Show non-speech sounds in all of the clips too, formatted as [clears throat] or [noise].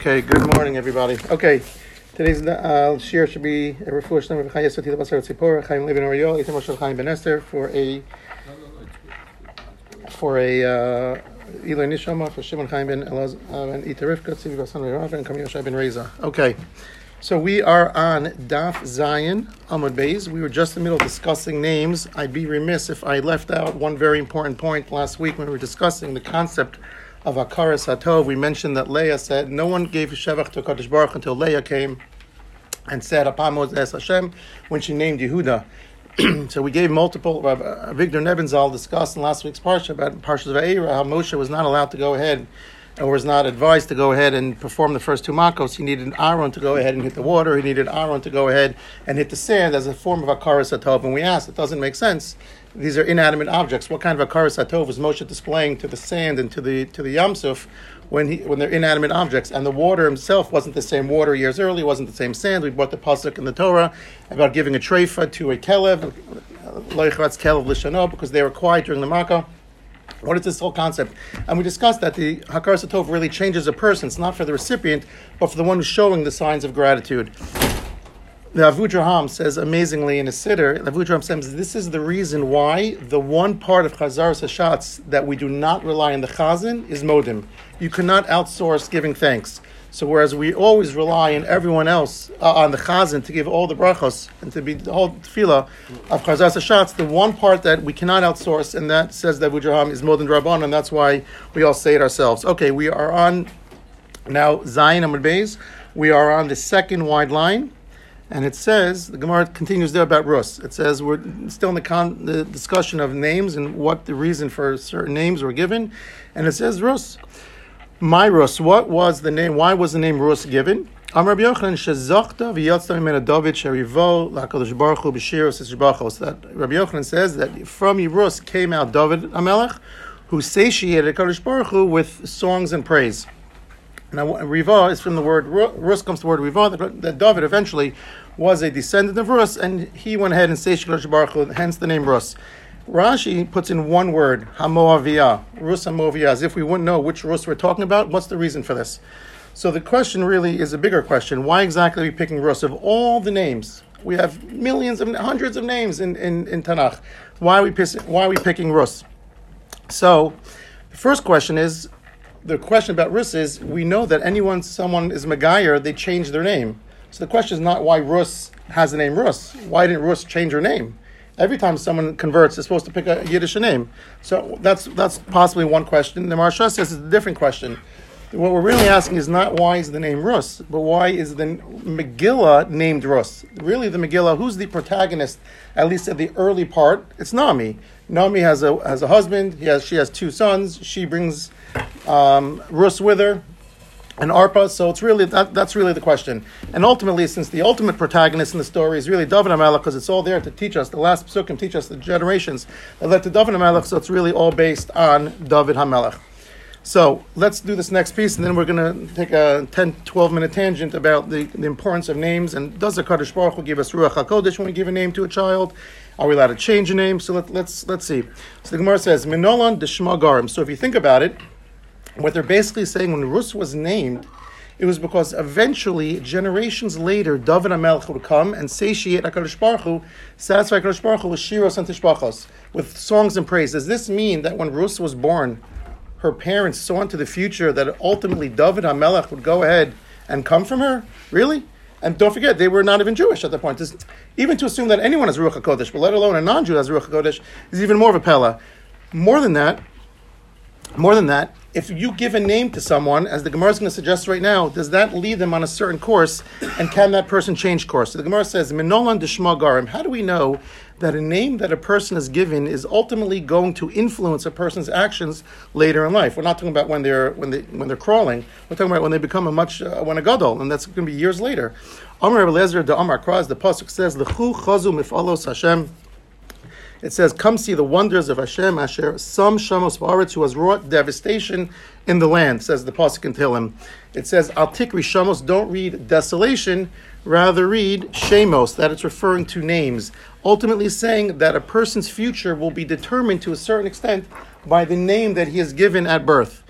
Okay, good morning, everybody. Okay, today's uh, shir should be a refuah number of Fatila Basar Tzipor Chaim Levin Oriol Itam Moshe Chaim Ben Esther for a for a uh, Nishama for Shimon Chaim Ben Elaz uh, and Ita Rivka Tzivi Basan Rav and Kamil Shai Ben Reza. Okay, so we are on Daf Zayin Amud Beis. We were just in the middle of discussing names. I'd be remiss if I left out one very important point last week when we were discussing the concept of Akaras Hatov, we mentioned that Leah said no one gave Shevach to Kadosh Baruch until Leah came and said Apam Es Hashem when she named Yehuda. [clears throat] so we gave multiple. Uh, Victor Nebenzahl discussed in last week's parsha about Parshas Va'era how Moshe was not allowed to go ahead or was not advised to go ahead and perform the first two makos. He needed Aaron to go ahead and hit the water. He needed Aaron to go ahead and hit the sand as a form of Akaras Hatov. And we asked, it doesn't make sense these are inanimate objects. What kind of a hatov was Moshe displaying to the sand and to the to the yamsuf when he when they're inanimate objects? And the water himself wasn't the same water years earlier, wasn't the same sand. We brought the pasuk in the Torah about giving a treifa to a kelev, loichratz kelev l'shano, because they were quiet during the makkah. What is this whole concept? And we discussed that the Hakaras Hatov really changes a person. It's not for the recipient, but for the one who's showing the signs of gratitude. The Avudraham says amazingly in a sitter, the Avudraham says this is the reason why the one part of Chazar Sashatz that we do not rely on the Chazan is Modim. You cannot outsource giving thanks. So whereas we always rely on everyone else, uh, on the Chazan to give all the brachos and to be the whole tefillah of Chazar Sashatz, the one part that we cannot outsource, and that says that Avudraham is Modim Rabban, and that's why we all say it ourselves. Okay, we are on now Zayin Amud Beis. We are on the second wide line. And it says, the Gemara continues there about Rus. It says we're still in the, con, the discussion of names and what the reason for certain names were given. And it says Rus. My Rus, what was the name? Why was the name Rus given? Rabbi Yochanan shezachta v'yatzta mimena David sherivo lakadosh baruch b'shiros. That Rabbi Yochanan says that from Yerus came out David Amelech, who satiated Kadosh Baruch Hu with songs and praise. Now, Riva is from the word Rus comes the word Riva. That David eventually was a descendant of Rus, and he went ahead and satiated Baruch Hu, hence the name Rus. Rashi puts in one word, Hamoaviyah, Rus Hamoaviyah, as if we wouldn't know which Rus we're talking about. What's the reason for this? So the question really is a bigger question. Why exactly are we picking Rus? Of all the names, we have millions of hundreds of names in, in, in Tanakh. Why are we why are we picking Rus? So the first question is the question about Rus is we know that anyone someone is Megayer, they change their name. So the question is not why Rus has the name Rus. Why didn't Rus change her name? Every time someone converts, they're supposed to pick a Yiddish name. So that's that's possibly one question. The Maharsha says it's a different question. What we're really asking is not why is the name Rus, but why is the Megillah named Rus? Really, the Megillah, who's the protagonist, at least at the early part? It's Nami. Nami has a has a husband. He has she has two sons. She brings um, Rus with her and Arpa. So it's really that, that's really the question. And ultimately, since the ultimate protagonist in the story is really David Hamelech, because it's all there to teach us, the last psukim teach us the generations that led to David Hamelech. So it's really all based on David Hamelech. So let's do this next piece, and then we're going to take a 10, 12 minute tangent about the, the importance of names. And does the Kadosh Baruch Hu give us Ruach HaKodesh when we give a name to a child? Are we allowed to change a name? So let, us let's, let's see. So the Gemara says, Minolan Deshma Garim. So if you think about it, what they're basically saying when Rus was named, it was because eventually, generations later, David HaMelech would come and satiate HaKadosh Baruch Hu, satisfy HaKadosh Baruch Hu with shiros and tishbachos, with songs and praise. Does this mean that when Rus was born, her parents saw into the future that ultimately David HaMelech would go ahead and come from her? Really? And don't forget, they were not even Jewish at that point. even to assume that anyone has Ruach HaKodesh, but let alone a non-Jew has Ruach HaKodesh, is even more of a pella. More than that, more than that, if you give a name to someone, as the Gemara is going to suggest right now, does that lead them on a certain course, and can that person change course? So the Gemara says, "Minolan garim." How do we know that a name that a person is given is ultimately going to influence a person's actions later in life? We're not talking about when they're when they when they're crawling. We're talking about when they become a much uh, when a gadol, and that's going to be years later. Amar Eliezer de Amar Kraz, the pasuk says, "Lechu chazu mifalos Hashem." It says, "Come see the wonders of Hashem, Asher some shamos ba'aretz who has wrought devastation in the land." Says the pasuk in Tehillim. It says, "Al tikri shamos." Don't read desolation, rather read shemos. That it's referring to names. Ultimately, saying that a person's future will be determined to a certain extent by the name that he is given at birth.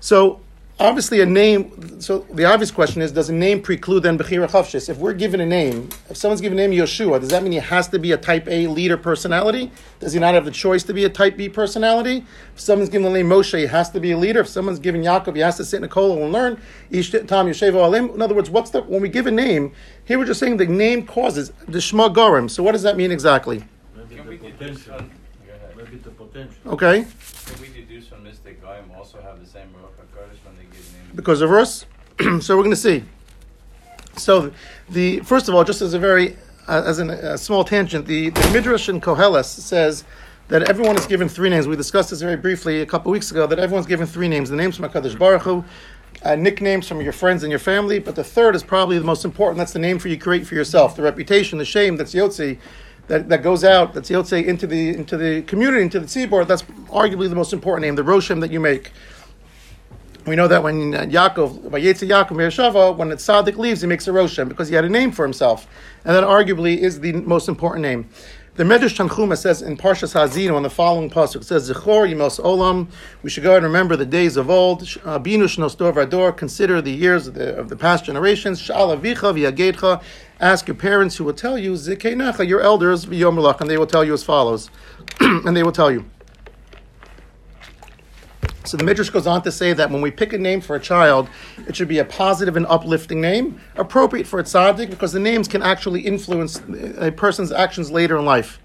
So obviously a name. So the obvious question is: Does a name preclude then bechira chavshis? If we're given a name, if someone's given a name Yeshua, does that mean he has to be a Type A leader personality? Does he not have the choice to be a Type B personality? If someone's given the name Moshe, he has to be a leader. If someone's given Yaakov, he has to sit in a kollel and learn. Tam Alim. In other words, what's the when we give a name? Here we're just saying the name causes the Shema Gorim. So what does that mean exactly? Maybe the potential. Uh, maybe the potential. Okay. Can we deduce from this that Goyim also have the same Ruach HaKodesh when they give names? Because of us. [clears throat] so we're going to see. So the first of all, just as a very uh, as an, a small tangent, the, the Midrash in Koheles says that everyone is given three names. We discussed this very briefly a couple weeks ago. That everyone's given three names: the names from Hakadosh Baruch Hu, uh, nicknames from your friends and your family. But the third is probably the most important. That's the name for you create for yourself, the reputation, the shame that's Yotzi. That, that goes out, that's Yotze into the into the community, into the tzibor. That's arguably the most important name, the Roshem that you make. We know that when uh, Yaakov, by Yetzi Yaakov Mereshava, when the tzaddik leaves, he makes a Roshem because he had a name for himself. And that arguably is the most important name. The Medrash Tanchuma says in Parshas Hazino on the following pasuk, it says, Zechor Yimos Olam, we should go and remember the days of old, Binu Shnos Dor Vador, consider the years of the, of the past generations, Sha'al Avicha V'yagedcha, ask your parents who will tell you, Zikenecha, your elders, V'yom and they will tell you as follows. [clears throat] and they will tell you. So the Midrash goes on to say that when we pick a name for a child, it should be a positive and uplifting name, appropriate for a tzaddik, because the names can actually influence a person's actions later in life.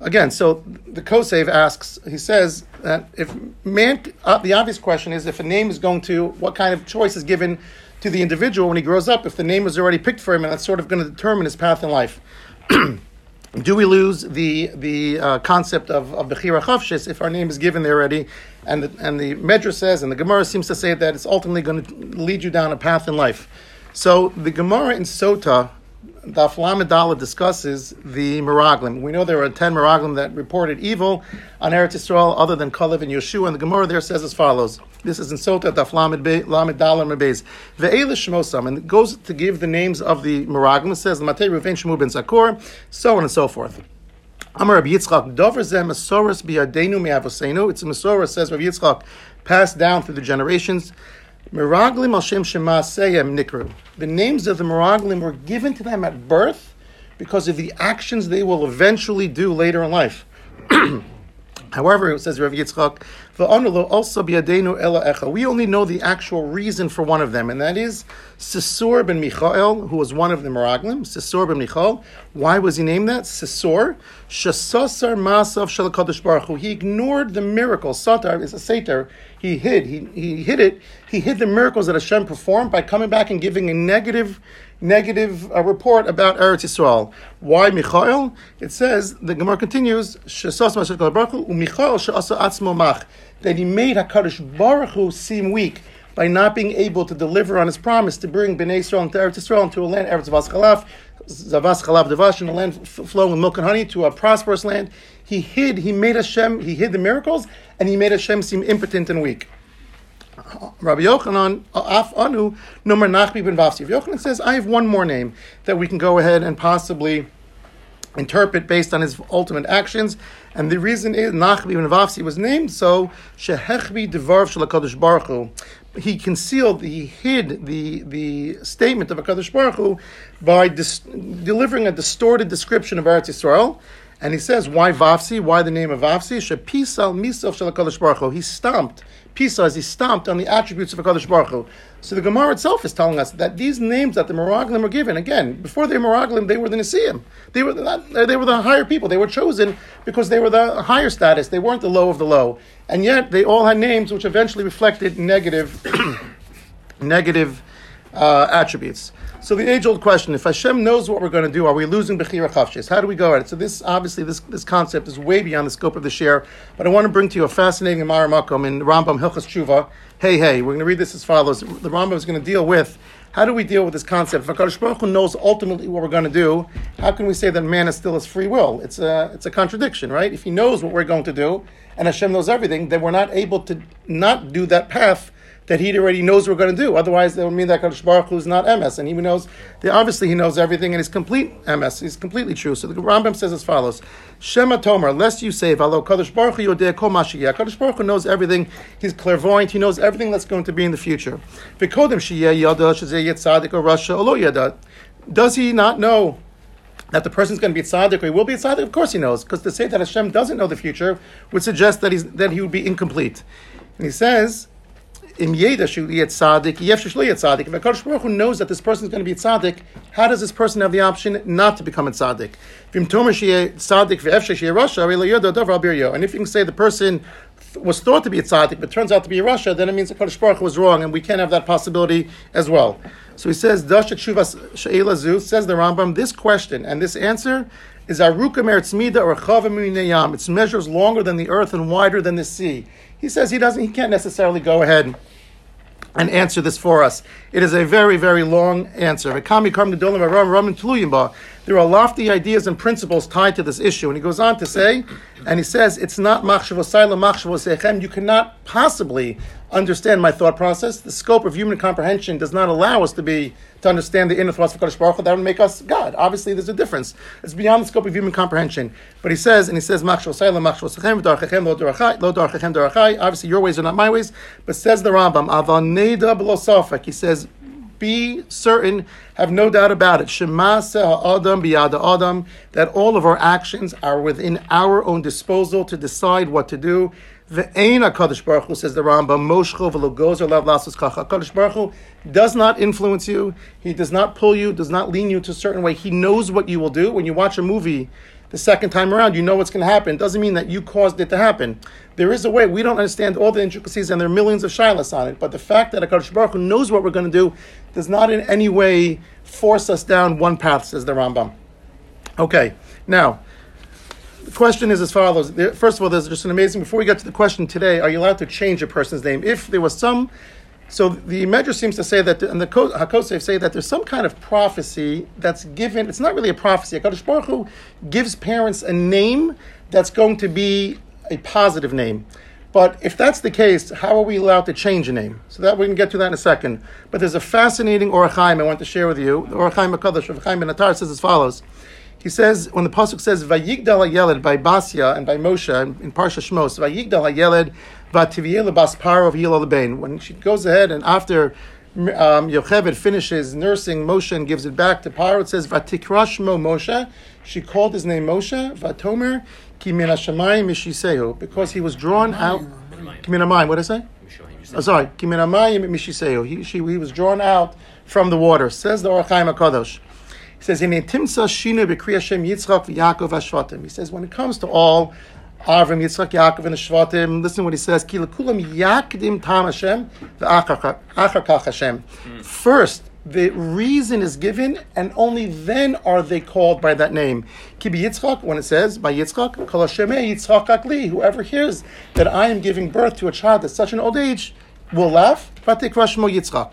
Again, so the Kosev asks, he says that if man, uh, the obvious question is if a name is going to, what kind of choice is given to the individual when he grows up, if the name was already picked for him, and that's sort of going to determine his path in life. [clears throat] do we lose the the uh, concept of, of Bechira Chavshis if our name is given there already? And the, and the Medrash says, and the Gemara seems to say that it's ultimately going to lead you down a path in life. So the Gemara in Sota, Daf Lamed discusses the Meraglim. We know there are ten Meraglim that reported evil on Eretz Yisrael other than Kalev and Yeshua, and the Gemara there says as follows. This is in Sota, Daf Lamed Dalar Mebez. Ve'ele Shmosam, and it goes to give the names of the Meraglim. It says, Matei Ruvain Shemu ben Zakor, so on and so forth. Amar Rabbi Yitzchak, Dover zeh Masoras biyadenu me'avosenu. It's a Masorah, says Rabbi Yitzchak, passed down through the generations. Meraglim al Shem Shema Seyem Nikru. The names of the Meraglim were given to them at birth because of the actions they will eventually do later in life. [clears throat] However, it says Rav Yitzchak. We only know the actual reason for one of them, and that is Sisor ben Michael, who was one of the Meraglim. Sisor ben Michael. Why was he named that? Sisor. Shasasar Masav Shalakadosh Baruch. He ignored the miracle. Satar is a satar. He hid. He, he hid it. He hid the miracles that Hashem performed by coming back and giving a negative negative uh, report about Eretz Yisrael. Why Michael? It says, the Gemara continues, that he made HaKadosh Baruch Hu seem weak by not being able to deliver on his promise to bring Bnei Yisrael into Eretz Yisrael, into a land, Eretz Zavas Chalaf, Zavas Chalav Devash, a land flowing with milk and honey, to a prosperous land. He hid, he made Hashem, he hid the miracles, and he made Hashem seem impotent and weak. Rabbi Yochanan, uh, Af Anu, Nomer Nachbi ben Vavsi. Yochanan says, I have one more name that we can go ahead and possibly interpret based on his ultimate actions. And the reason is Nachbi ben Vavsi was named so, Shehechbi Devarv Shalakadosh Baruch Hu. He concealed, he hid the, the statement of HaKadosh Baruch Hu by dis- delivering a distorted description of Eretz Yisrael. And he says, why Vavsi? Why the name of Vavsi? Shepisal Misof Shalakadosh Baruch. He stomped Pisa as he stomped on the attributes of HaKadosh Baruch Hu. So the Gemara itself is telling us that these names that the Meraglim were given, again, before they were they were the Nisim. They were, the, they were the higher people. They were chosen because they were the higher status. They weren't the low of the low. And yet they all had names which eventually reflected negative, [coughs] negative uh, attributes. So the age-old question: If Hashem knows what we're going to do, are we losing bechira chavshis? How do we go at it? So this obviously this, this concept is way beyond the scope of the share, but I want to bring to you a fascinating Amar in Rambam Hilchas Tshuva. Hey, hey, we're going to read this as follows. The Rambam is going to deal with how do we deal with this concept? If Hakadosh Baruch Hu knows ultimately what we're going to do, how can we say that man is still his free will? It's a it's a contradiction, right? If he knows what we're going to do, and Hashem knows everything, then we're not able to not do that path that he already knows we're going to do. Otherwise, that would mean that Kadosh Baruch Hu is not MS, and he knows. Obviously, he knows everything, and he's complete MS. He's completely true. So the Rambam says as follows: Shema Tomer, lest you say, "Valo Kadosh Baruch Hu Yodeh Kol Mashiach." Kadosh Baruch Hu knows everything. He's clairvoyant. He knows everything that's going to be in the future. V'kodem Shiyeh Yada Shezeh Yitzaddik or Rasha Olo Yada. Does he not know? that the person's going to be tzaddik or he will be tzaddik, of course he knows, because to say that Hashem doesn't know the future would suggest that he's that he would be incomplete. And he says, "Im yeda shuli shu tzaddik, yef tzaddik." If Hakadosh Baruch Hu knows that this person is going to be tzaddik, how does this person have the option not to become a tzaddik? V'im tomer tzaddik v'ef rasha, And if you can say the person was thought to be a tzaddik, but turns out to be a rasha, then it means the Kadosh Baruch was wrong, and we can't have that possibility as well. So he says, Dasha Shuvas She'ela Zu, says the Rambam, this question and this answer is Aruka Meretzmida or Chavim It measures longer than the earth and wider than the sea. He says he doesn't, he can't necessarily go ahead and answer this for us. It is a very, very long answer. There are lofty ideas and principles tied to this issue. And he goes on to say, and he says, it's not You cannot possibly understand my thought process. The scope of human comprehension does not allow us to be to understand the inner thoughts of Kadosh Baruch Hu. That would make us God. Obviously, there's a difference. It's beyond the scope of human comprehension. But he says, and he says, Obviously, your ways are not my ways. But says the Rambam, He says, be certain, have no doubt about it, Shema Adam Adam, that all of our actions are within our own disposal to decide what to do. Ve'ein HaKadosh Baruch Hu, says the Rambam, Moshcho v'lo gozer lav lasos kacha. HaKadosh Baruch Hu does not influence you. He does not pull you, does not lean you to a certain way. He knows what you will do. When you watch a movie the second time around, you know what's going to happen. It doesn't mean that you caused it to happen. There is a way. We don't understand all the intricacies, and there are millions of shilas on it. But the fact that HaKadosh Baruch Hu knows what we're going to do does not in any way force us down one path, says the Rambam. Okay, now, the question is as follows. First of all, there's just an amazing. Before we get to the question today, are you allowed to change a person's name if there was some? So the Medrash seems to say that, and the Hakosef say that there's some kind of prophecy that's given. It's not really a prophecy. Hakadosh Baruch Hu gives parents a name that's going to be a positive name. But if that's the case, how are we allowed to change a name? So that we can get to that in a second. But there's a fascinating Ohr HaChaim I want to share with you. The Ohr HaChaim HaKadosh of Chaim Ben Atar says as follows. He says, when the Pasuk says, Vayigdal HaYeled by Basya and by Moshe in Parsha Shmos, Vayigdal HaYeled Vativiel Basparo V'yil When she goes ahead and after um, Yocheved finishes nursing Moshe and gives it back to Paro, it says, Vatikrashmo Moshe. She called his name Moshe, Vatomer, Ki min mishisehu, because he was drawn out. Ki min what did I say? Oh, sorry, Ki min mishisehu. He, she, he was drawn out from the water. Says the Ohr HaChaim HaKadosh. He says, in Timsa Shinu B'Kri Hashem Yitzchak V'Yakov Ashvatim. He says, when it comes to all Avram, Yitzchak, Yaakov, and the Shvatim, listen what he says, Ki Lekulam Yakdim Tam Hashem V'Achar Kach Hashem. Hmm. First, the reason is given, and only then are they called by that name. Kibi Yitzchak, when it says by Yitzchak, Yitzchak Akli, whoever hears that I am giving birth to a child at such an old age will laugh. Yitzchak.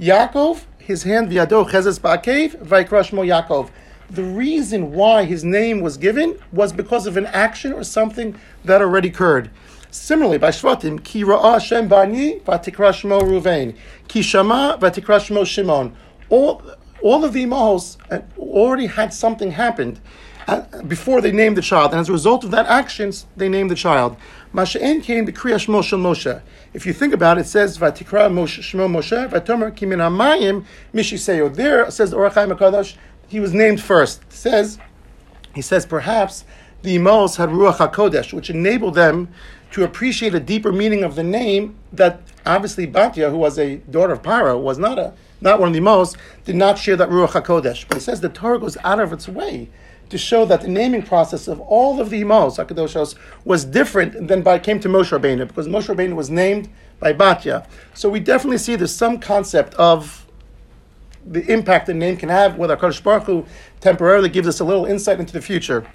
Yaakov, his hand viado chezes ba'akev, vaikrashmo Yaakov. The reason why his name was given was because of an action or something that already occurred. Similarly, by Shvatim, ki ra'a Shem bani vatikrashmo Ruvain, ki shama vatikrashmo Shimon. All, all of the imahos uh, already had something happened uh, before they named the child, and as a result of that actions, they named the child. Masha'en came to Kriya Shmo Shel Moshe. If you think about it, it says Vatikra Moshe Shmo Moshe Vatomer Kimin Hamayim Mishiseyo. There says Ohr HaChaim Hakadosh. He was named first. It says he says perhaps the Imos had Ruach Hakodesh, which enabled them to appreciate a deeper meaning of the name that obviously Batya, who was a daughter of Paro, was not a not one of the most, did not share that Ruach HaKodesh. But it says the Torah goes out of its way to show that the naming process of all of the Imos, Hakadoshos, was different than by came to Moshe Rabbeinu, because Moshe Rabbeinu was named by Batya. So we definitely see there's some concept of the impact the name can have, whether HaKadosh Baruch Hu temporarily gives us a little insight into the future.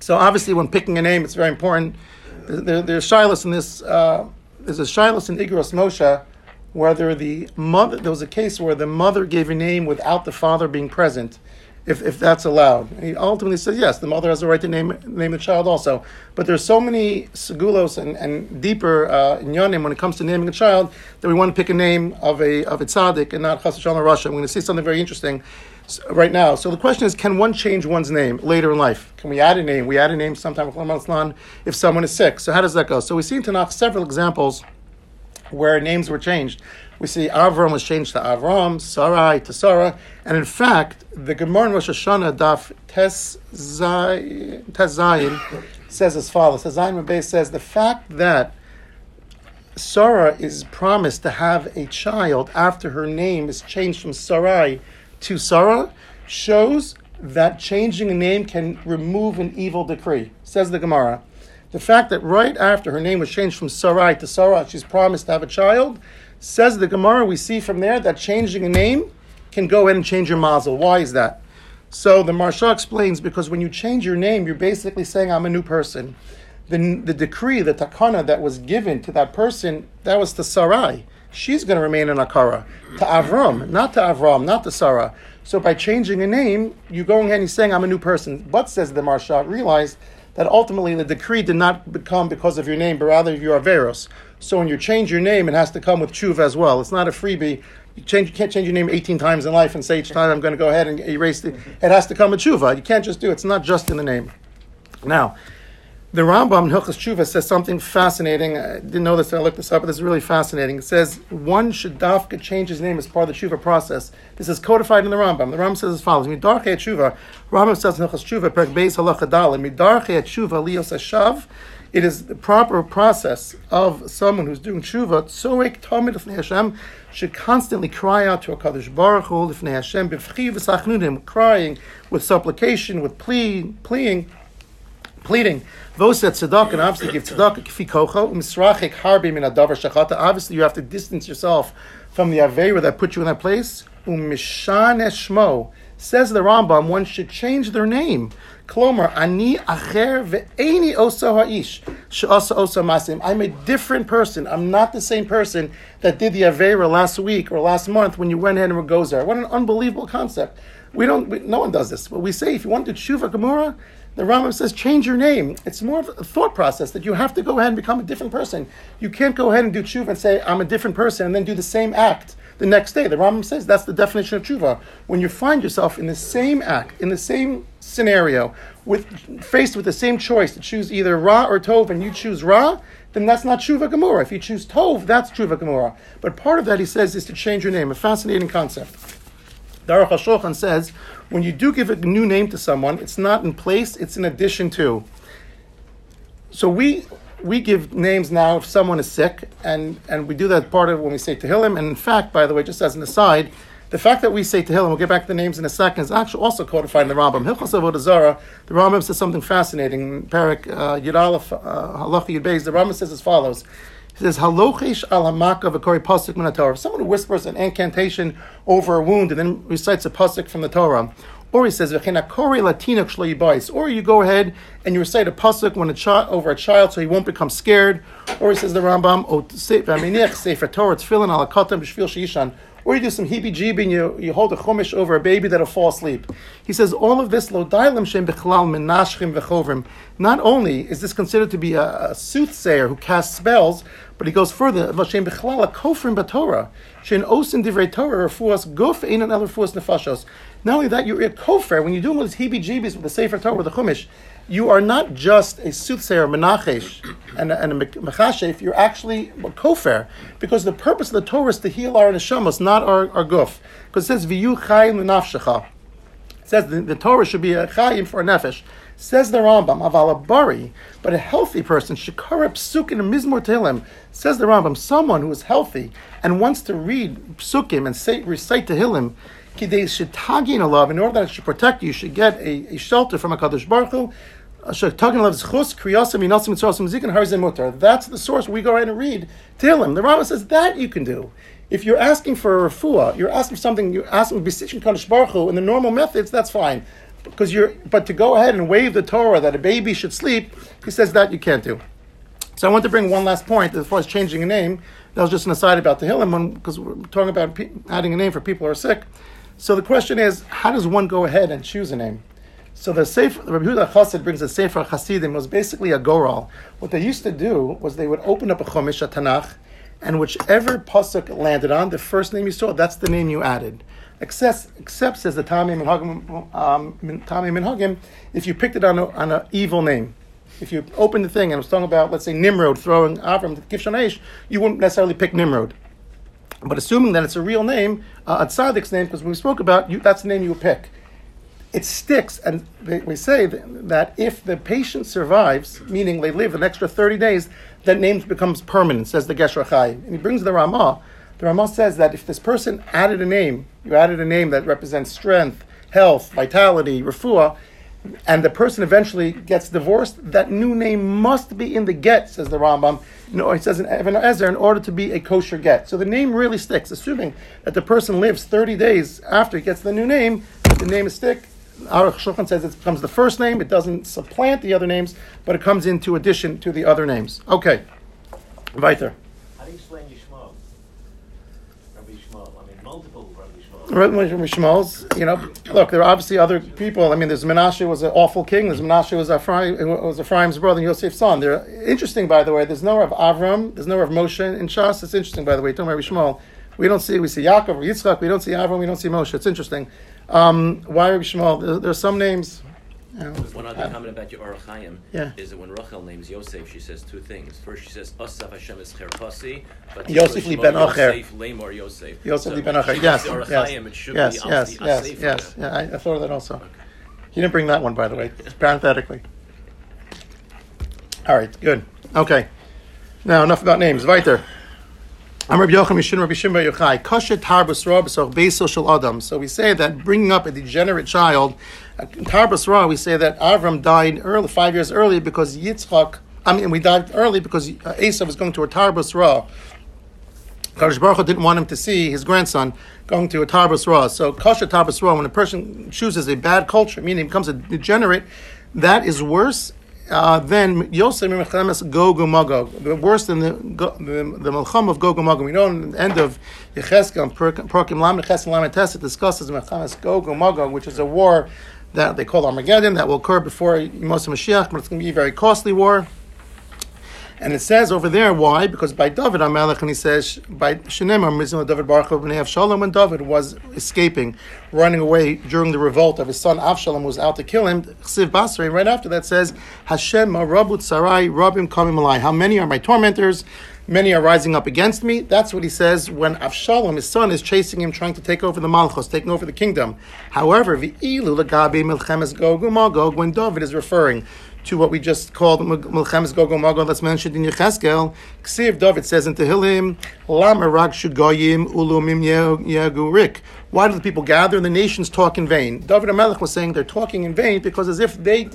So obviously when picking a name, it's very important. There, there's Shilas in this, uh, there's a Shilas in Igros Moshe, whether the mother, there was a case where the mother gave a name without the father being present if, if that's allowed. And he ultimately says yes, the mother has the right to name name the child also. But there's so many segulos and, and deeper uh, when it comes to naming a child that we want to pick a name of a of a tzaddik and not chas v'shalom rasha. I'm going to see something very interesting right now. So the question is, can one change one's name later in life? Can we add a name? We add a name sometime if someone is sick. So how does that go? So we see in Tanakh several examples where names were changed. We see Avram was changed to Avram, Sarai to Sarah, and in fact, the Gemara in Rosh Hashanah Daf Tes Zay- Tes Zayin says as follows. Zayin Mabay says the fact that Sarah is promised to have a child after her name is changed from Sarai to Sarah shows that changing a name can remove an evil decree, says the Gemara. The fact that right after her name was changed from Sarai to Sarah, she's promised to have a child, says the Gemara, we see from there that changing a name can go ahead and change your mazel. Why is that? So the Maharsha explains because when you change your name, you're basically saying, I'm a new person. The, the decree, the takana that was given to that person, that was to Sarai. She's going to remain in Akara. To Avram, not to Avram, not to Sarah. So by changing a name, you're going ahead and saying, I'm a new person. But, says the Maharsha, realize that ultimately the decree did not become because of your name, but rather of your Averos. So when you change your name, it has to come with tshuva as well. It's not a freebie. You, change, you can't change your name 18 times in life and say each time I'm going to go ahead and erase it. It has to come with tshuva. You can't just do it. It's not just in the name. Now, the Rambam in Hilchas Tshuva says something fascinating. I didn't know this, I looked this up, but this is really fascinating. It says one should dafka change his name as part of the Tshuva process. This is codified in the Rambam. The Rambam says as follows: Midarche Tshuva. Rambam says in Hilchas Tshuva, Perek Beis Halacha Daled, Midarche Tshuva lios hashav. It is the proper process of someone who's doing tshuva. Tzoek tamid lifnei Hashem should constantly cry out to a Kadosh Baruch Hu lifnei Hashem b'fchi v'sachnunim, crying with supplication, with plea, pleading pleading. Those that and obviously. Obviously, you have to distance yourself from the avera that put you in that place. Eshmo says the Rambam. One should change their name. Klomer ani ha'ish. I'm a different person. I'm not the same person that did the avera last week or last month when you went ahead and were gozer. What an unbelievable concept. We don't. We, no one does this. But we say if you want to tshuva gemura, the Rambam says change your name. It's more of a thought process that you have to go ahead and become a different person. You can't go ahead and do tshuva and say I'm a different person and then do the same act the next day. The Rambam says that's the definition of tshuva. When you find yourself in the same act, in the same scenario, with faced with the same choice to choose either Ra or Tov, and you choose Ra, then that's not tshuva gemura. If you choose Tov, that's tshuva gemura. But part of that, he says, is to change your name. A fascinating concept. Daruch HaShulchan says, when you do give a new name to someone, it's not in place, it's in addition to. So we we give names now if someone is sick, and, and we do that part of when we say Tehillim. And in fact, by the way, just as an aside, the fact that we say Tehillim, we'll get back to the names in a second, is actually also codified in the Rambam. Hilchos Avodah Zarah, the Rambam says something fascinating. In Parak uh, Yud Aleph, uh, Halacha the Rambam says as follows. He says, Halochish al hamaka v'kori pasuk min Torah. Someone whispers an incantation over a wound and then recites a pasuk from the Torah, or he says, "V'chenakori latinok shlo yibais," or you go ahead and you recite a pasuk when a child over a child, so he won't become scared. Or he says the Rambam, "O v'aminiach sefer Torah tefillin al akatam b'shvil sheishan." Or you do some heebie-jeebie and you, you hold a chumash over a baby that'll fall asleep. He says all of this lo dailam shem bechlal menashchim v'chovrim. Not only is this considered to be a, a soothsayer who casts spells, but he goes further. Vashem bechlal a kofrim b'Torah. Shen osin divrei Torah refuas guf el refuas nefashos. Not only that, you're a kofar. When you're doing all these heebie-jeebies with the Sefer Torah, with the Chumash, you are not just a soothsayer, menachesh, and a, and a mechashef, you're actually a kofar. Because the purpose of the Torah is to heal our neshamos, not our, our guf. Because it says, v'yu chayim. It says the, the Torah should be a chayim for a nefesh. Says the Rambam, aval a but a healthy person, shikara psukim and mizmor tehillim. Says the Rambam, someone who is healthy and wants to read psukim and say, recite tehillim, kidei shetagin alav, in order that it should protect you, should get a, a shelter from a Kadosh Baruch Hu. That's the source we go ahead and read Tehillim. The Rambam says that you can do. If you're asking for a refuah, you're asking for something, you're asking beseeching Kadosh Baruch Hu in the normal methods, that's fine. Because you're, but to go ahead and wave the Torah that a baby should sleep, he says that you can't do. So I want to bring one last point as far as changing a name. That was just an aside about the Hillim, because we're talking about adding a name for people who are sick. So the question is, how does one go ahead and choose a name? So the Sefer, the Rabbi Huda Chassid brings a Sefer Hasidim, was basically a goral. What they used to do was they would open up a Chumash, a Tanakh, and whichever pasuk landed on, the first name you saw, that's the name you added. Except, except says the Tami Minhagim, um, Minhagim, if you picked it on an on evil name. If you opened the thing and it was talking about, let's say, Nimrod throwing Avram to Kivshan Aish, you wouldn't necessarily pick Nimrod. But assuming that it's a real name, uh, a tzaddik's name, because we spoke about, you, that's the name you would pick. It sticks, and they, we say that if the patient survives, meaning they live an extra 30 days, that name becomes permanent, says the Gesher Chai. And he brings the Ramah. The Ramah says that if this person added a name, you added a name that represents strength, health, vitality, refuah, and the person eventually gets divorced, that new name must be in the get, says the Rambam. No, it says in Even HaEzer, in order to be a kosher get. So the name really sticks, assuming that the person lives 30 days after he gets the new name, the name is stick. Aruch Shulchan says it becomes the first name, it doesn't supplant the other names, but it comes into addition to the other names. Okay, weiter. How do you explain Yishmael? Rabbi Yishmael, I mean, multiple Rabbi Yishmael. Rabbi Shmuel's, you know, look, there are obviously other people. I mean, there's Menashe was an awful king. There's Menashe was Ephraim, was Ephraim's brother and Yosef's son. They're interesting, by the way. There's no of Avram. There's no of Moshe in Shas. It's interesting, by the way. Talking about Rabbi Shmuel, we don't see we see Yaakov or Yitzchak. We don't see Avram. We don't see Moshe. It's interesting. Um, why Rabbi Shmuel? There, there are some names. You know, One other comment about your Chaim Yeah. is that when Rachel names Yosef, she says two things. First, she says Asaf Hashem is Cherpasi, but Yosef li ben Acher. Yosef Lemor Yosef. Yosef li ben Acher. Yes, does the Orach yes, Chaim, it should yes, yes, yes. Yeah, I, I thought of that also. He didn't bring that one, by the way. Parenthetically. All right, good. Okay. Now enough about names. Weiter. I'm Rabbi Yocham Yishin Rabbi Shimba Yochai. Kashet Tarbus Beiso Shel Adam. So we say that bringing up a degenerate child, uh, Tarbus we say that Avram died early, five years early because Yitzchak. I mean, we died early because uh, Esav was going to a Tarbus Ra. Kadosh Baruch Hu didn't want him to see his grandson going to a Tarbus. So Kasha Tarbus when a person chooses a bad culture, meaning becomes a degenerate, that is worse uh, than Yosef Mechemes Gog Magog. Worse than the the, the Melcham of Gog Magog. We know in the end of Yecheskel, Prokim Lam Neches Lam Tes, it discusses Mechemes Gog Magog, which is a war that they call Armageddon that will occur before Moshe Mashiach, but it's going to be a very costly war. And it says over there why? Because by David Amelech, and he says by Mizmah David Baruch b'nei Avshalom, when David was escaping, running away during the revolt of his son Avshalom, who was out to kill him. Chsiv Basri, right after that says Hashem Marabut Sarai Rabim Kamim Alai. How many are my tormentors? Many are rising up against me. That's what he says when Avshalom, his son, is chasing him, trying to take over the Malchus, taking over the kingdom. However, V'ilu Lagabi Milchemes Gog when David is referring to what we just called Milchemes Gog Magog that's mentioned in Yecheskel. Ksiv David says in Tehillim, Lama Rag Shugoyim Ulumim Yagurik. Why do the people gather? And the nations talk in vain. David Amelech was saying they're talking in vain because as if they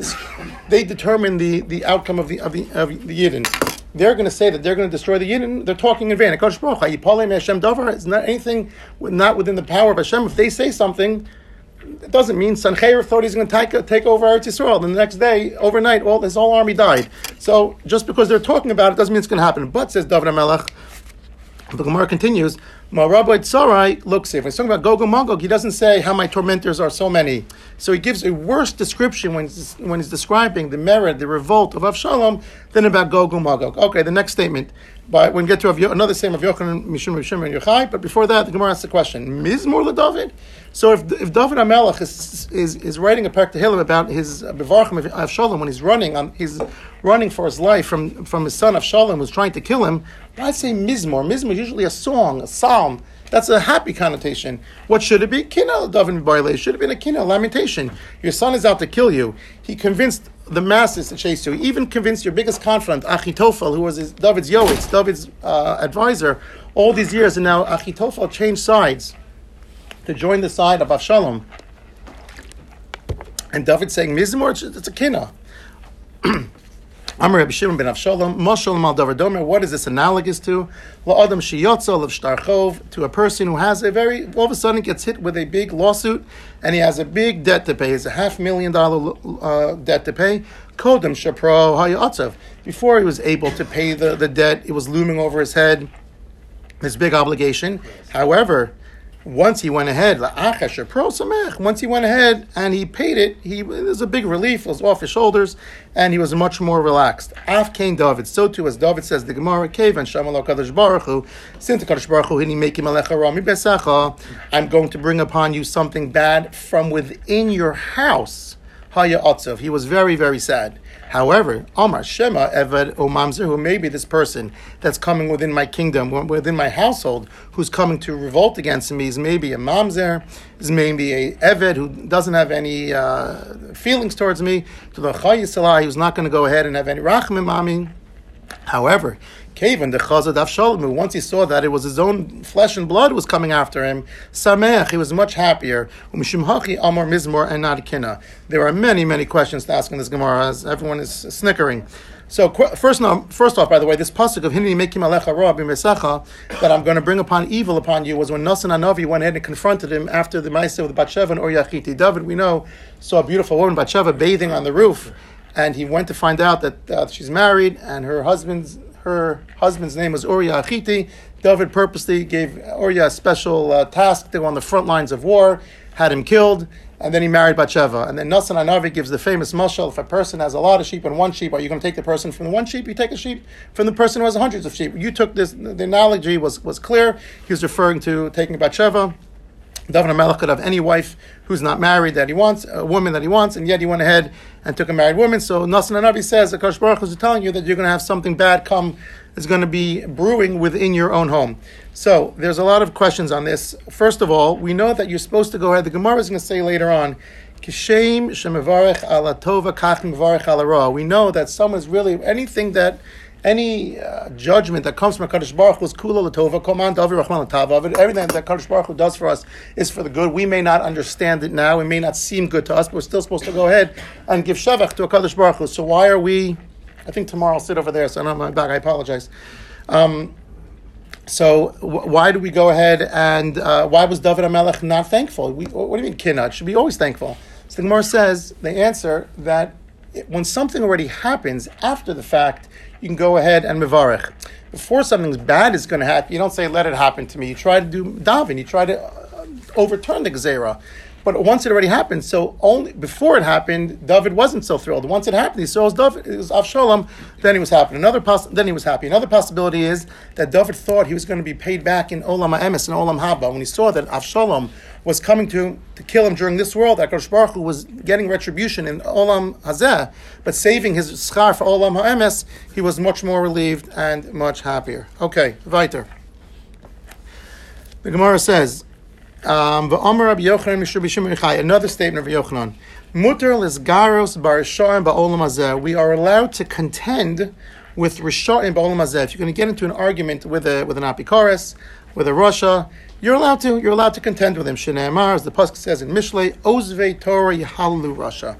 they determine the, the outcome of the of the of the Yidden. They're going to say that they're going to destroy the Yidden. They're talking in vain. Hashem. It's not anything not within the power of Hashem. If they say something, it doesn't mean Sancheir thought he's going to take, take over Eretz Yisrael. Then the next day, overnight, all his whole army died. So just because they're talking about it doesn't mean it's going to happen. But says David Amelech, the Gemara continues. Marabot Sarai looks if he's talking about Gog and Magog, he doesn't say how my tormentors are so many. So he gives a worse description when he's, when he's describing the merit, the revolt of Avshalom, than about Gog and Magog. Okay, the next statement. But when we get to another statement of Yochanan, Mishum, Mishum, and Yochai, but before that, the Gemara asks the question: Mizmor LeDavid. So if, if David Amelech is, is, is writing a parak about his uh, bevarchim of Avshalom when he's running on he's running for his life from, from his son Avshalom who's trying to kill him, why say Mizmor? Mizmor is usually a song, a psalm. That's a happy connotation. What should it be? Kina David Baile. Should have been a kina, lamentation. Your son is out to kill you. He convinced the masses to chase you. He even convinced your biggest confidant, Achitophel, who was his, David's Yoetz, David's uh, advisor, all these years, and now Achitophel changed sides to join the side of Avshalom. And David saying, Mizmor, it's- it's a kina. [clears throat] Amar Rabbi Shimon ben Avshalom, Moshel mal domer. What is this analogous to? La'adam sheyotzel of shtarchov, to a person who has a very, all of a sudden gets hit with a big lawsuit, and he has a big debt to pay. Has a half million dollar uh, debt to pay. Kodem shapro hayatzav. Before he was able to pay the, the debt, it was looming over his head, this big obligation. However, once he went ahead, once he went ahead and he paid it, he it was a big relief. It was off his shoulders, and he was much more relaxed. Af came David. So too, as David says, the Gemara cave and Shamal Kadosh Baruch Hu, since the Baruch Hu, besacha. I'm going to bring upon you something bad from within your house. Haya. He was very, very sad. However, Amar Shema Eved O Mamzer, who may be this person that's coming within my kingdom, within my household, who's coming to revolt against me, is maybe a Mamzer, is maybe a Eved who doesn't have any uh, feelings towards me, to the Chayyisala, who's not going to go ahead and have any Rachmim Mami. However, Kavan, the Chazad Avshalom, once he saw that it was his own flesh and blood was coming after him, Sameach, he was much happier. Umishimhachi Amar Mizmor and not Kina. There are many, many questions to ask in this Gemara as everyone is snickering. So first, no, first off, by the way, this pasuk of Hinni Mekim Alecha Ra B'Mesacha that I'm going to bring upon evil upon you was when Nasan Anavi went ahead and confronted him after the Maisa the Batsheva and Oryachiti. David, we know, saw a beautiful woman Batsheva bathing on the roof, and he went to find out that uh, she's married and her husband's her husband's name was Uriah Achiti. David purposely gave Uriah a special uh, task They were on the front lines of war, had him killed, and then he married Bathsheba. And then Nasan Anavi gives the famous mashal: if a person has a lot of sheep and one sheep, are you going to take the person from the one sheep? You take a sheep from the person who has hundreds of sheep. You took this. The analogy was was clear. He was referring to taking Bathsheba. David Melech could have any wife who's not married that he wants, a woman that he wants, and yet he went ahead and took a married woman. So Nasan Anavi says, Kosh Baruch is telling you that you're going to have something bad come, is going to be brewing within your own home. So there's a lot of questions on this. First of all, we know that you're supposed to go ahead. The Gemara is going to say later on, Kishem shemevarech ala tova kach mevarech ala. We know that someone is really anything that any uh, judgment that comes from Kadosh Baruch Hu is kula latova, koman davi rachman latava. Everything that Kadosh Baruch Hu does for us is for the good. We may not understand it now; it may not seem good to us, but we're still supposed to go ahead and give shavach to a Kadosh Baruch Hu. So why are we? I think tomorrow I'll sit over there, so I don't have my back. I apologize. Um, so wh- why do we go ahead and uh, why was David Amelech not thankful? We, what do you mean kinnah? Should be always thankful. So the Gemara says the answer that when something already happens after the fact, you can go ahead and mevarech. Before something bad is going to happen, you don't say "Let it happen to me." You try to do daven. You try to uh, overturn the gezerah. But once it already happened, so only before it happened, David wasn't so thrilled. Once it happened, he saw his David, it was Avshalom, then he was happy. Another poss- then he was happy. Another possibility is that David thought he was going to be paid back in Olam Ha'emes and Olam Haba. When he saw that Avshalom was coming to, to kill him during this world, Akash Baruch Hu was getting retribution in Olam Hazeh, but saving his schar for Olam Ha'emes, he was much more relieved and much happier. Okay, weiter. The Gemara says, um, another statement of Yochanan. Mutter lisgaros barishayim ba'olam hazeh. We are allowed to contend with rishayim ba'olam hazeh. If you're going to get into an argument with a with an apikoris, with a rasha, you're allowed to. You're allowed to contend with him. Shneimar, as the pasuk says in Mishlei, Ozvei Torah Yihalu Rasha.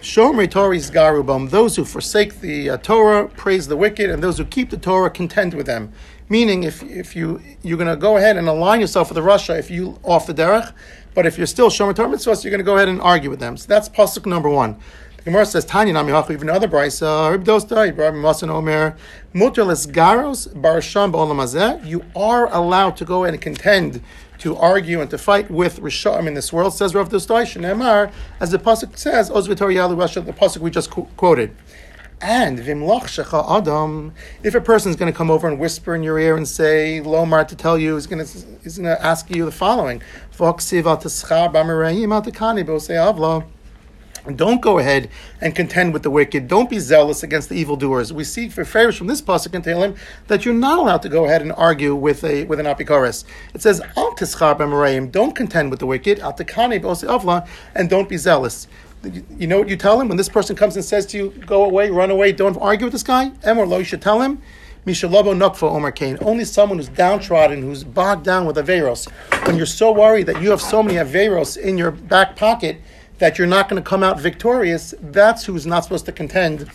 Shomrei Torah Yisgarubam. Those who forsake the uh, Torah praise the wicked, and those who keep the Torah contend with them. Meaning, if if you you're going to go ahead and align yourself with the rasha, if you off the derech, but if you're still Shomer Torah mitzvahs, you're going to go ahead and argue with them. So that's pasuk number one. The Gemara says, Tanya Nami Hachu, even other brisa, Rib Dosta, Ibrahim Masan Omer, Mutter Garos Barasham Ba'olam. You are allowed to go and contend, to argue and to fight with Risham in this world, says Rav Dostai, Shneemar, as the pasuk says, Ozvitor Yalu Rasha, the pasuk we just qu- quoted. And vimloch shecha adam, if a person is going to come over and whisper in your ear and say lomar to tell you, is going to is going to ask you the following: al tekani avla. Don't go ahead and contend with the wicked. Don't be zealous against the evildoers. We see for favors from this pasuk in Tehillim that you're not allowed to go ahead and argue with a with an apikoris. It says al b'amerayim. Don't contend with the wicked. Al tekani avla, and don't be zealous. You know what you tell him when this person comes and says to you, "Go away, run away, don't argue with this guy." Emor lo, you should tell him, "Mishalabo nukfa Omar Kane." Only someone who's downtrodden, who's bogged down with averos. When you're so worried that you have so many averos in your back pocket that you're not going to come out victorious, that's who's not supposed to contend.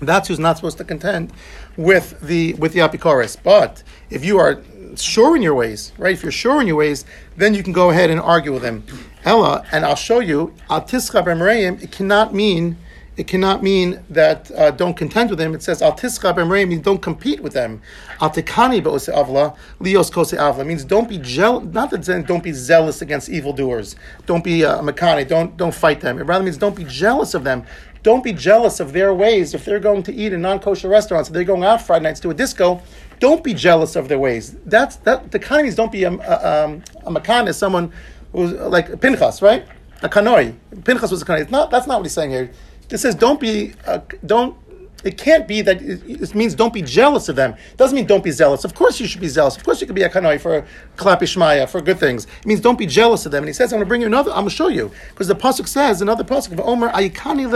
That's who's not supposed to contend with the with the apikoris. But if you are sure in your ways, right? If you're sure in your ways, then you can go ahead and argue with him. Ella, and I'll show you, al b'mereim, it cannot mean it cannot mean that uh, don't contend with them. It says al tischa b'mreim means don't compete with them. Al tikani be'ose avla lios kose avla means don't be jealous. Not that don't be zealous against evildoers. Don't be uh, makani. Don't don't fight them. It rather means don't be jealous of them. Don't be jealous of their ways. If they're going to eat in non-kosher restaurants, if they're going out Friday nights to a disco, don't be jealous of their ways. That's that. The kind means don't be a, a, a makan is someone who's like Pinchas, right? A kanoi. Pinchas was a kanoi. It's not. That's not what he's saying here. It says don't be uh, don't. It can't be that it, it means don't be jealous of them. It doesn't mean don't be zealous. Of course you should be zealous. Of course you could be a kanoi for klapishmaya for good things. It means don't be jealous of them. And he says I'm going to bring you another. I'm going to show you because the pasuk says another pasuk of Omer ayikani.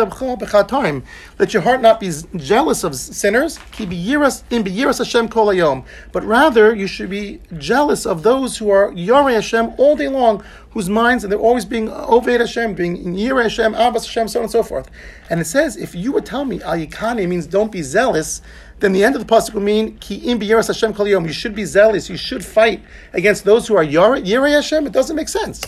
Let your heart not be jealous of sinners. Ki biyiras in biyiras Hashem kol. But rather you should be jealous of those who are yorei Hashem all day long whose minds and they're always being Oved Hashem, being in Hashem, Abbas Hashem, so on and so forth. And it says, if you would tell me Ayikani means don't be zealous, then the end of the pasuk will mean Ki im Hashem Kol Yom. You should be zealous. You should fight against those who are Yirei Hashem. It doesn't make sense.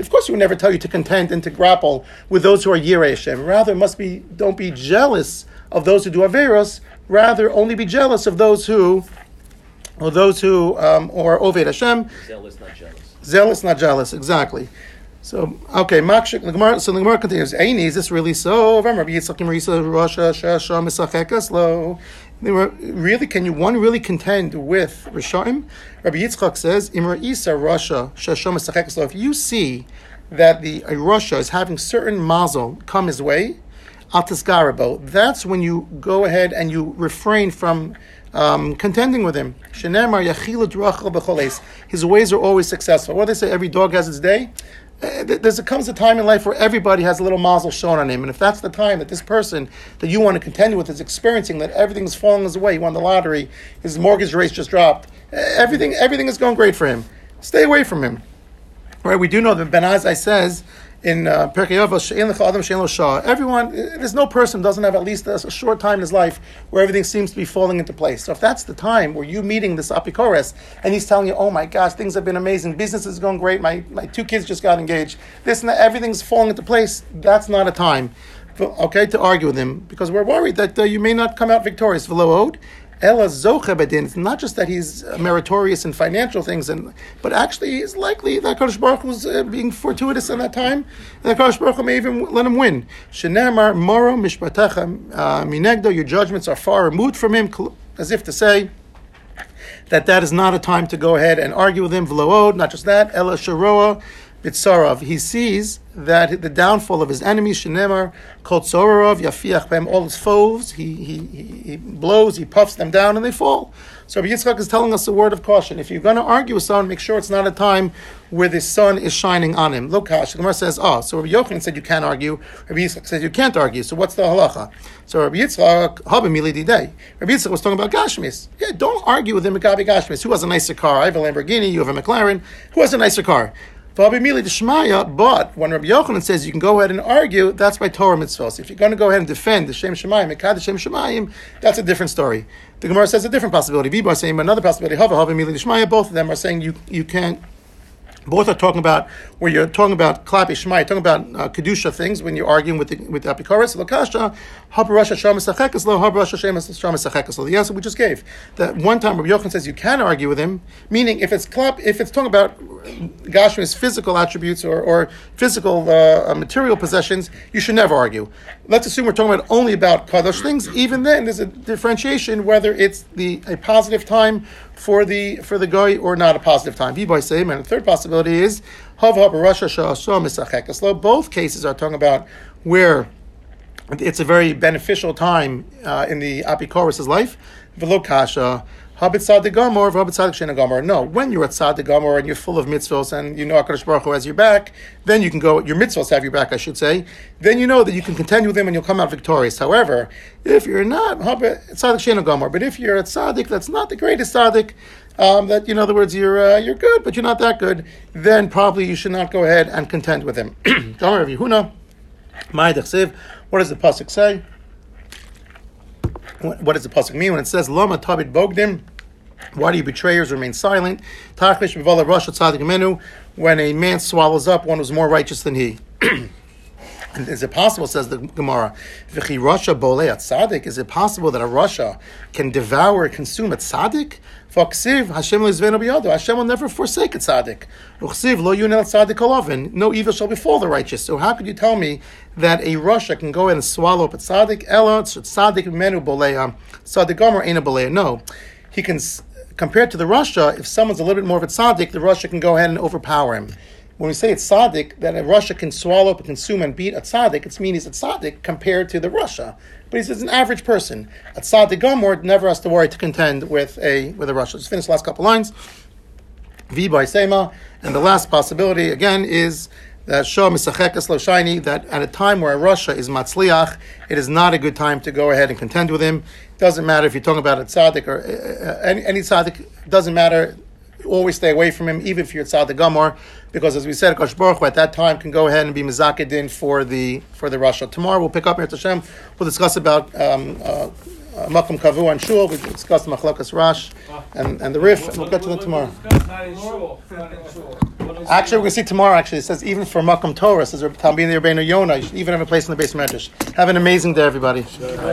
Of course, we would never tell you to contend and to grapple with those who are Yirei Hashem. Rather, it must be don't be jealous of those who do Averos. Rather, only be jealous of those who, or those who, um, or Oved Hashem. Zealous, not jealous. Zealous, not jealous. Exactly. So okay, Makshik. The. So the Gemara continues. Aini, is this really so? Misachekas Lo. Really, can you one really contend with Rishaim? Rabbi Yitzchak says, Imra Isa Rasha Shasha Misachekas Lo. If you see that the Rasha is having certain mazel come his way, Altisgarabo, that's when you go ahead and you refrain from um, contending with him. His ways are always successful. What do they say? Every dog has its day. There's a, comes a time in life where everybody has a little mazel shown on him, and if that's the time that this person that you want to contend with is experiencing that everything's falling his way, he won the lottery, his mortgage rates just dropped, uh, everything everything is going great for him. Stay away from him. Right? We do know that Ben Azai says in uh, Pirkei Avos, everyone, there's no person doesn't have at least a, short time in his life where everything seems to be falling into place. So if that's the time where you meeting this apikores and he's telling you, oh my gosh, things have been amazing, business is going great, my, my two kids just got engaged, this and that, everything's falling into place, that's not a time. Okay, to argue with him because we're worried that uh, you may not come out victorious. V'lo Ella Zochebedin. It's not just that he's meritorious in financial things, and but actually it's likely that Kodesh Baruch was uh, being fortuitous in that time, and that Kodesh Baruch may even let him win. Shenemar Moro Mishpatecha uh, Minegdo. Your judgments are far removed from him, as if to say that that is not a time to go ahead and argue with him. V'lood. Not just that. Ella Sharoa. Bitzarav, he sees that the downfall of his enemies, Shenemar, called Sorarov, Yafiach all his foes, he, he, he blows, he puffs them down, and they fall. So Rabbi Yitzchak is telling us a word of caution. If you're going to argue with someone, make sure it's not a time where the sun is shining on him. Look, the Gemara says, oh, so Rabbi Yochanan said you can't argue. Rabbi Yitzchak says you can't argue. So what's the halacha? So Rabbi Yitzchak, Habamili Didei. Rabbi Yitzchak was talking about Gashmis. Yeah, don't argue with him, Gabi Gashmis. Who has a nicer car? I have a Lamborghini, you have a McLaren. Who has a nicer car? The but when Rabbi Yochanan says you can go ahead and argue, that's by Torah mitzvahs. If you're going to go ahead and defend the Shem Shemayim, Ekad Shem Shemayim, that's a different story. The Gemara says a different possibility. Biba is saying another possibility. Hava Hava Mili. Both of them are saying you you can't both are talking about where you're talking about klapi shmai, talking about uh, kedusha things when you're arguing with the, with the apikoros. Lokasha habarasha shamasachekes lo. The answer we just gave that one time Rabbi Yochanan says you can argue with him, meaning if it's klap, if it's talking about Gashmi's physical attributes or, or physical uh, material possessions, you should never argue. Let's assume we're talking about only about kadosh things. Even then, there's a differentiation whether it's the a positive time for the for the guy or not a positive time. Viboy same. And the third possibility is Both cases are talking about where it's a very beneficial time uh, in the Apikoros' life. Velo kasha Habit Sadik Gomor, Habit Sadik Shena Gomor. No, when you're at Sadik Gomor and you're full of mitzvahs and you know HaKadosh Baruch Hu has your back, then you can go, your mitzvahs have your back, I should say, then you know that you can contend with them and you'll come out victorious. However, if you're not Habit Sadik Shena Gomor, but if you're at Sadik that's not the greatest Sadik, um, that in other words you're uh, you're good, but you're not that good, then probably you should not go ahead and contend with him. [clears throat] What does the pasuk say? What does the pasuk mean when it says Lama Tabit Bogdim? Why do you betrayers remain silent? When a man swallows up one who's more righteous than he. [clears throat] Is it possible, says the Gemara, V'chi Rasha bolei at? Is it possible that a Rasha can devour, consume a tzaddik? V'aksiv, Hashem lizvenu biyado. Hashem will never forsake a tzaddik. V'chsiv, lo yunel tzaddik olaven. No evil shall befall the righteous. So how could you tell me that a Rasha can go ahead and swallow up a tzaddik? Ela, tzaddik menu bolei, tzaddik gomer ain't a bolei. No. He can, compared to the Rasha, if someone's a little bit more of a tzaddik, the Rasha can go ahead and overpower him. When we say it's tzaddik, that a Rasha can swallow up and consume and beat a tzaddik, it's meaning it's a tzaddik compared to the Rasha. But he says an average person. A tzaddik gomor never has to worry to contend with a with a Rasha. Let's finish the last couple lines. V by Sema. And the last possibility, again, is that Shah Misachekas Lo Shiny, that at a time where Rasha is Matzliach, it is not a good time to go ahead and contend with him. Doesn't matter if you're talking about a tzaddik or uh, uh, any, any tzaddik, doesn't matter. Always stay away from him, even if you're tzaddik Gomor, because as we said, Kosh Baruch at that time can go ahead and be Mizakidin for the for the Rasha. Tomorrow we'll pick up here Hashem. We'll discuss about um, uh, uh, Kavu and Shul. We discuss the Machlakas Rash and, and the Rif. and We'll get to them tomorrow. Actually, we're going to see tomorrow. Actually, it says even for Makam Torah, says Talmidei Rabbeinu Yonah, you should even have a place in the beis medrash. Have an amazing day, everybody.